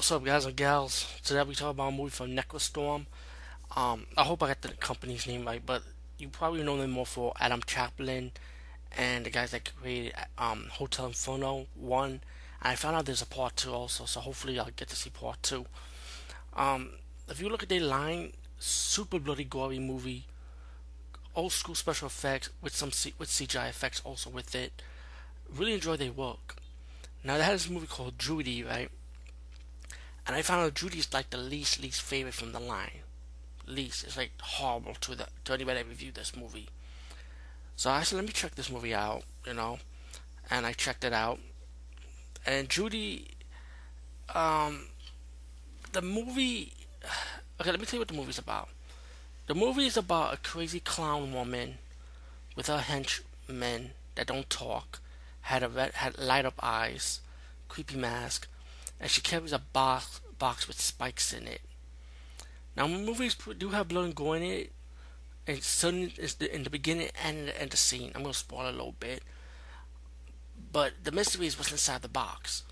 What's up, guys and gals? Today we talk about a movie from Necrostorm. Um, I hope I got the company's name right, but you probably know them more for Adam Chaplin and the guys that created um, Hotel Inferno 1. And I found out there's a part 2 also, so hopefully I'll get to see part 2. Um, if you look at their line, super bloody gory movie, old school special effects with some C- with CGI effects also with it. Really enjoy their work. Now they had this movie called Judy, right? And I found out Judy's like the least least favorite from the line. Least it's like horrible to the to anybody that reviewed this movie. So I said, let me check this movie out, you know, and I checked it out. And Judy, um, the movie. Okay, let me tell you what the movie's about. The movie is about a crazy clown woman with her henchmen that don't talk, had a red, had light up eyes, creepy mask, and she carries a box box with spikes in it. Now, movies do have blood and gore in it, and suddenly in the beginning and the end of the scene. I'm gonna spoil a little bit, but the mystery is what's inside the box.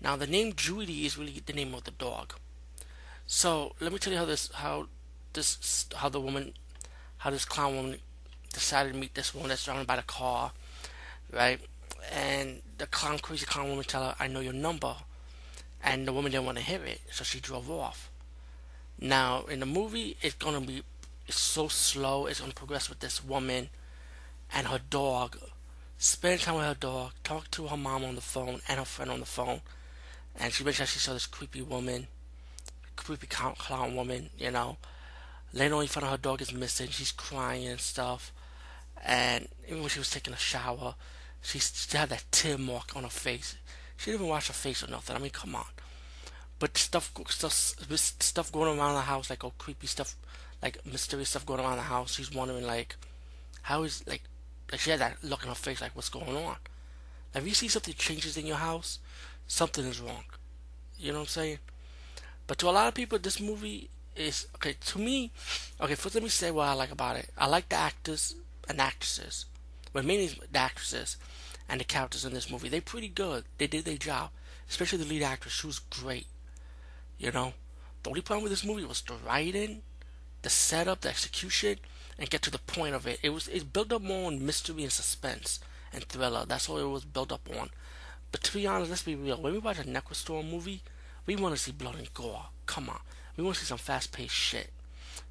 Now, the name Judy is really the name of the dog. So let me tell you how this how this how the woman how this clown woman decided to meet this woman that's surrounded by the car, right? And the clown crazy clown woman tell her, "I know your number." And the woman didn't want to hear it, so she drove off. Now, in the movie, it's gonna be so slow. It's gonna progress with this woman and her dog, spend time with her dog, talk to her mom on the phone and her friend on the phone, and she mentioned she saw this creepy woman, creepy clown, clown woman, you know. Later on, you find out her dog is missing. She's crying and stuff, and even when she was taking a shower, she still had that tear mark on her face. She didn't even wash her face or nothing. I mean, come on. But stuff, stuff, stuff going around the house, like all creepy stuff, like mysterious stuff going around the house. She's wondering, like, how is like, like she had that look in her face, like, what's going on? If you see something changes in your house, something is wrong. You know what I'm saying? But to a lot of people, this movie is okay. To me, okay. First, let me say what I like about it. I like the actors and actresses, but mainly the actresses and the characters in this movie. They're pretty good. They did their job. Especially the lead actress. She was great. You know? The only problem with this movie was the writing, the setup, the execution, and get to the point of it. It was it built up more on mystery and suspense and thriller. That's all it was built up on. But to be honest, let's be real. When we watch a Necrostorm movie, we want to see blood and gore. Come on. We want to see some fast paced shit.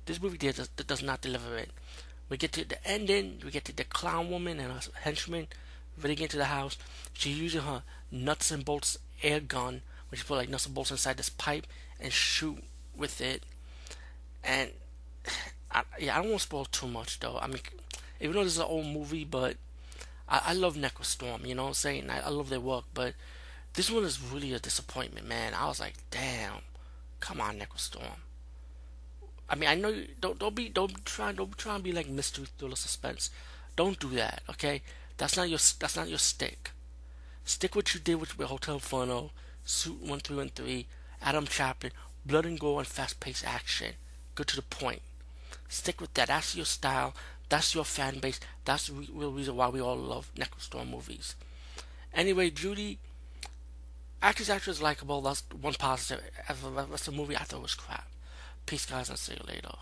This movie does, does not deliver it. We get to the ending, we get to the clown woman and her henchman running into the house. She's using her nuts and bolts air gun, which she put like nuts and bolts inside this pipe and shoot with it. And I, yeah, I don't want to spoil too much though. I mean, even though this is an old movie, but I, I love Necrostorm. You know what I'm saying? I, I love their work, but this one is really a disappointment, man. I was like, damn, come on, Necrostorm. I mean, I know you don't don't be don't try don't try and be like mystery thriller suspense. Don't do that, okay? That's not your that's not your stick. Stick what you did with, with Hotel Inferno, Suit One Three One Three, Adam Chaplin, blood and gore and fast paced action. Go to the point. Stick with that. That's your style. That's your fan base. That's the real reason why we all love Necrostorm movies. Anyway, Judy, actress actress likable. That's one positive. Of the movie, I thought was crap. Peace, guys, and see you later.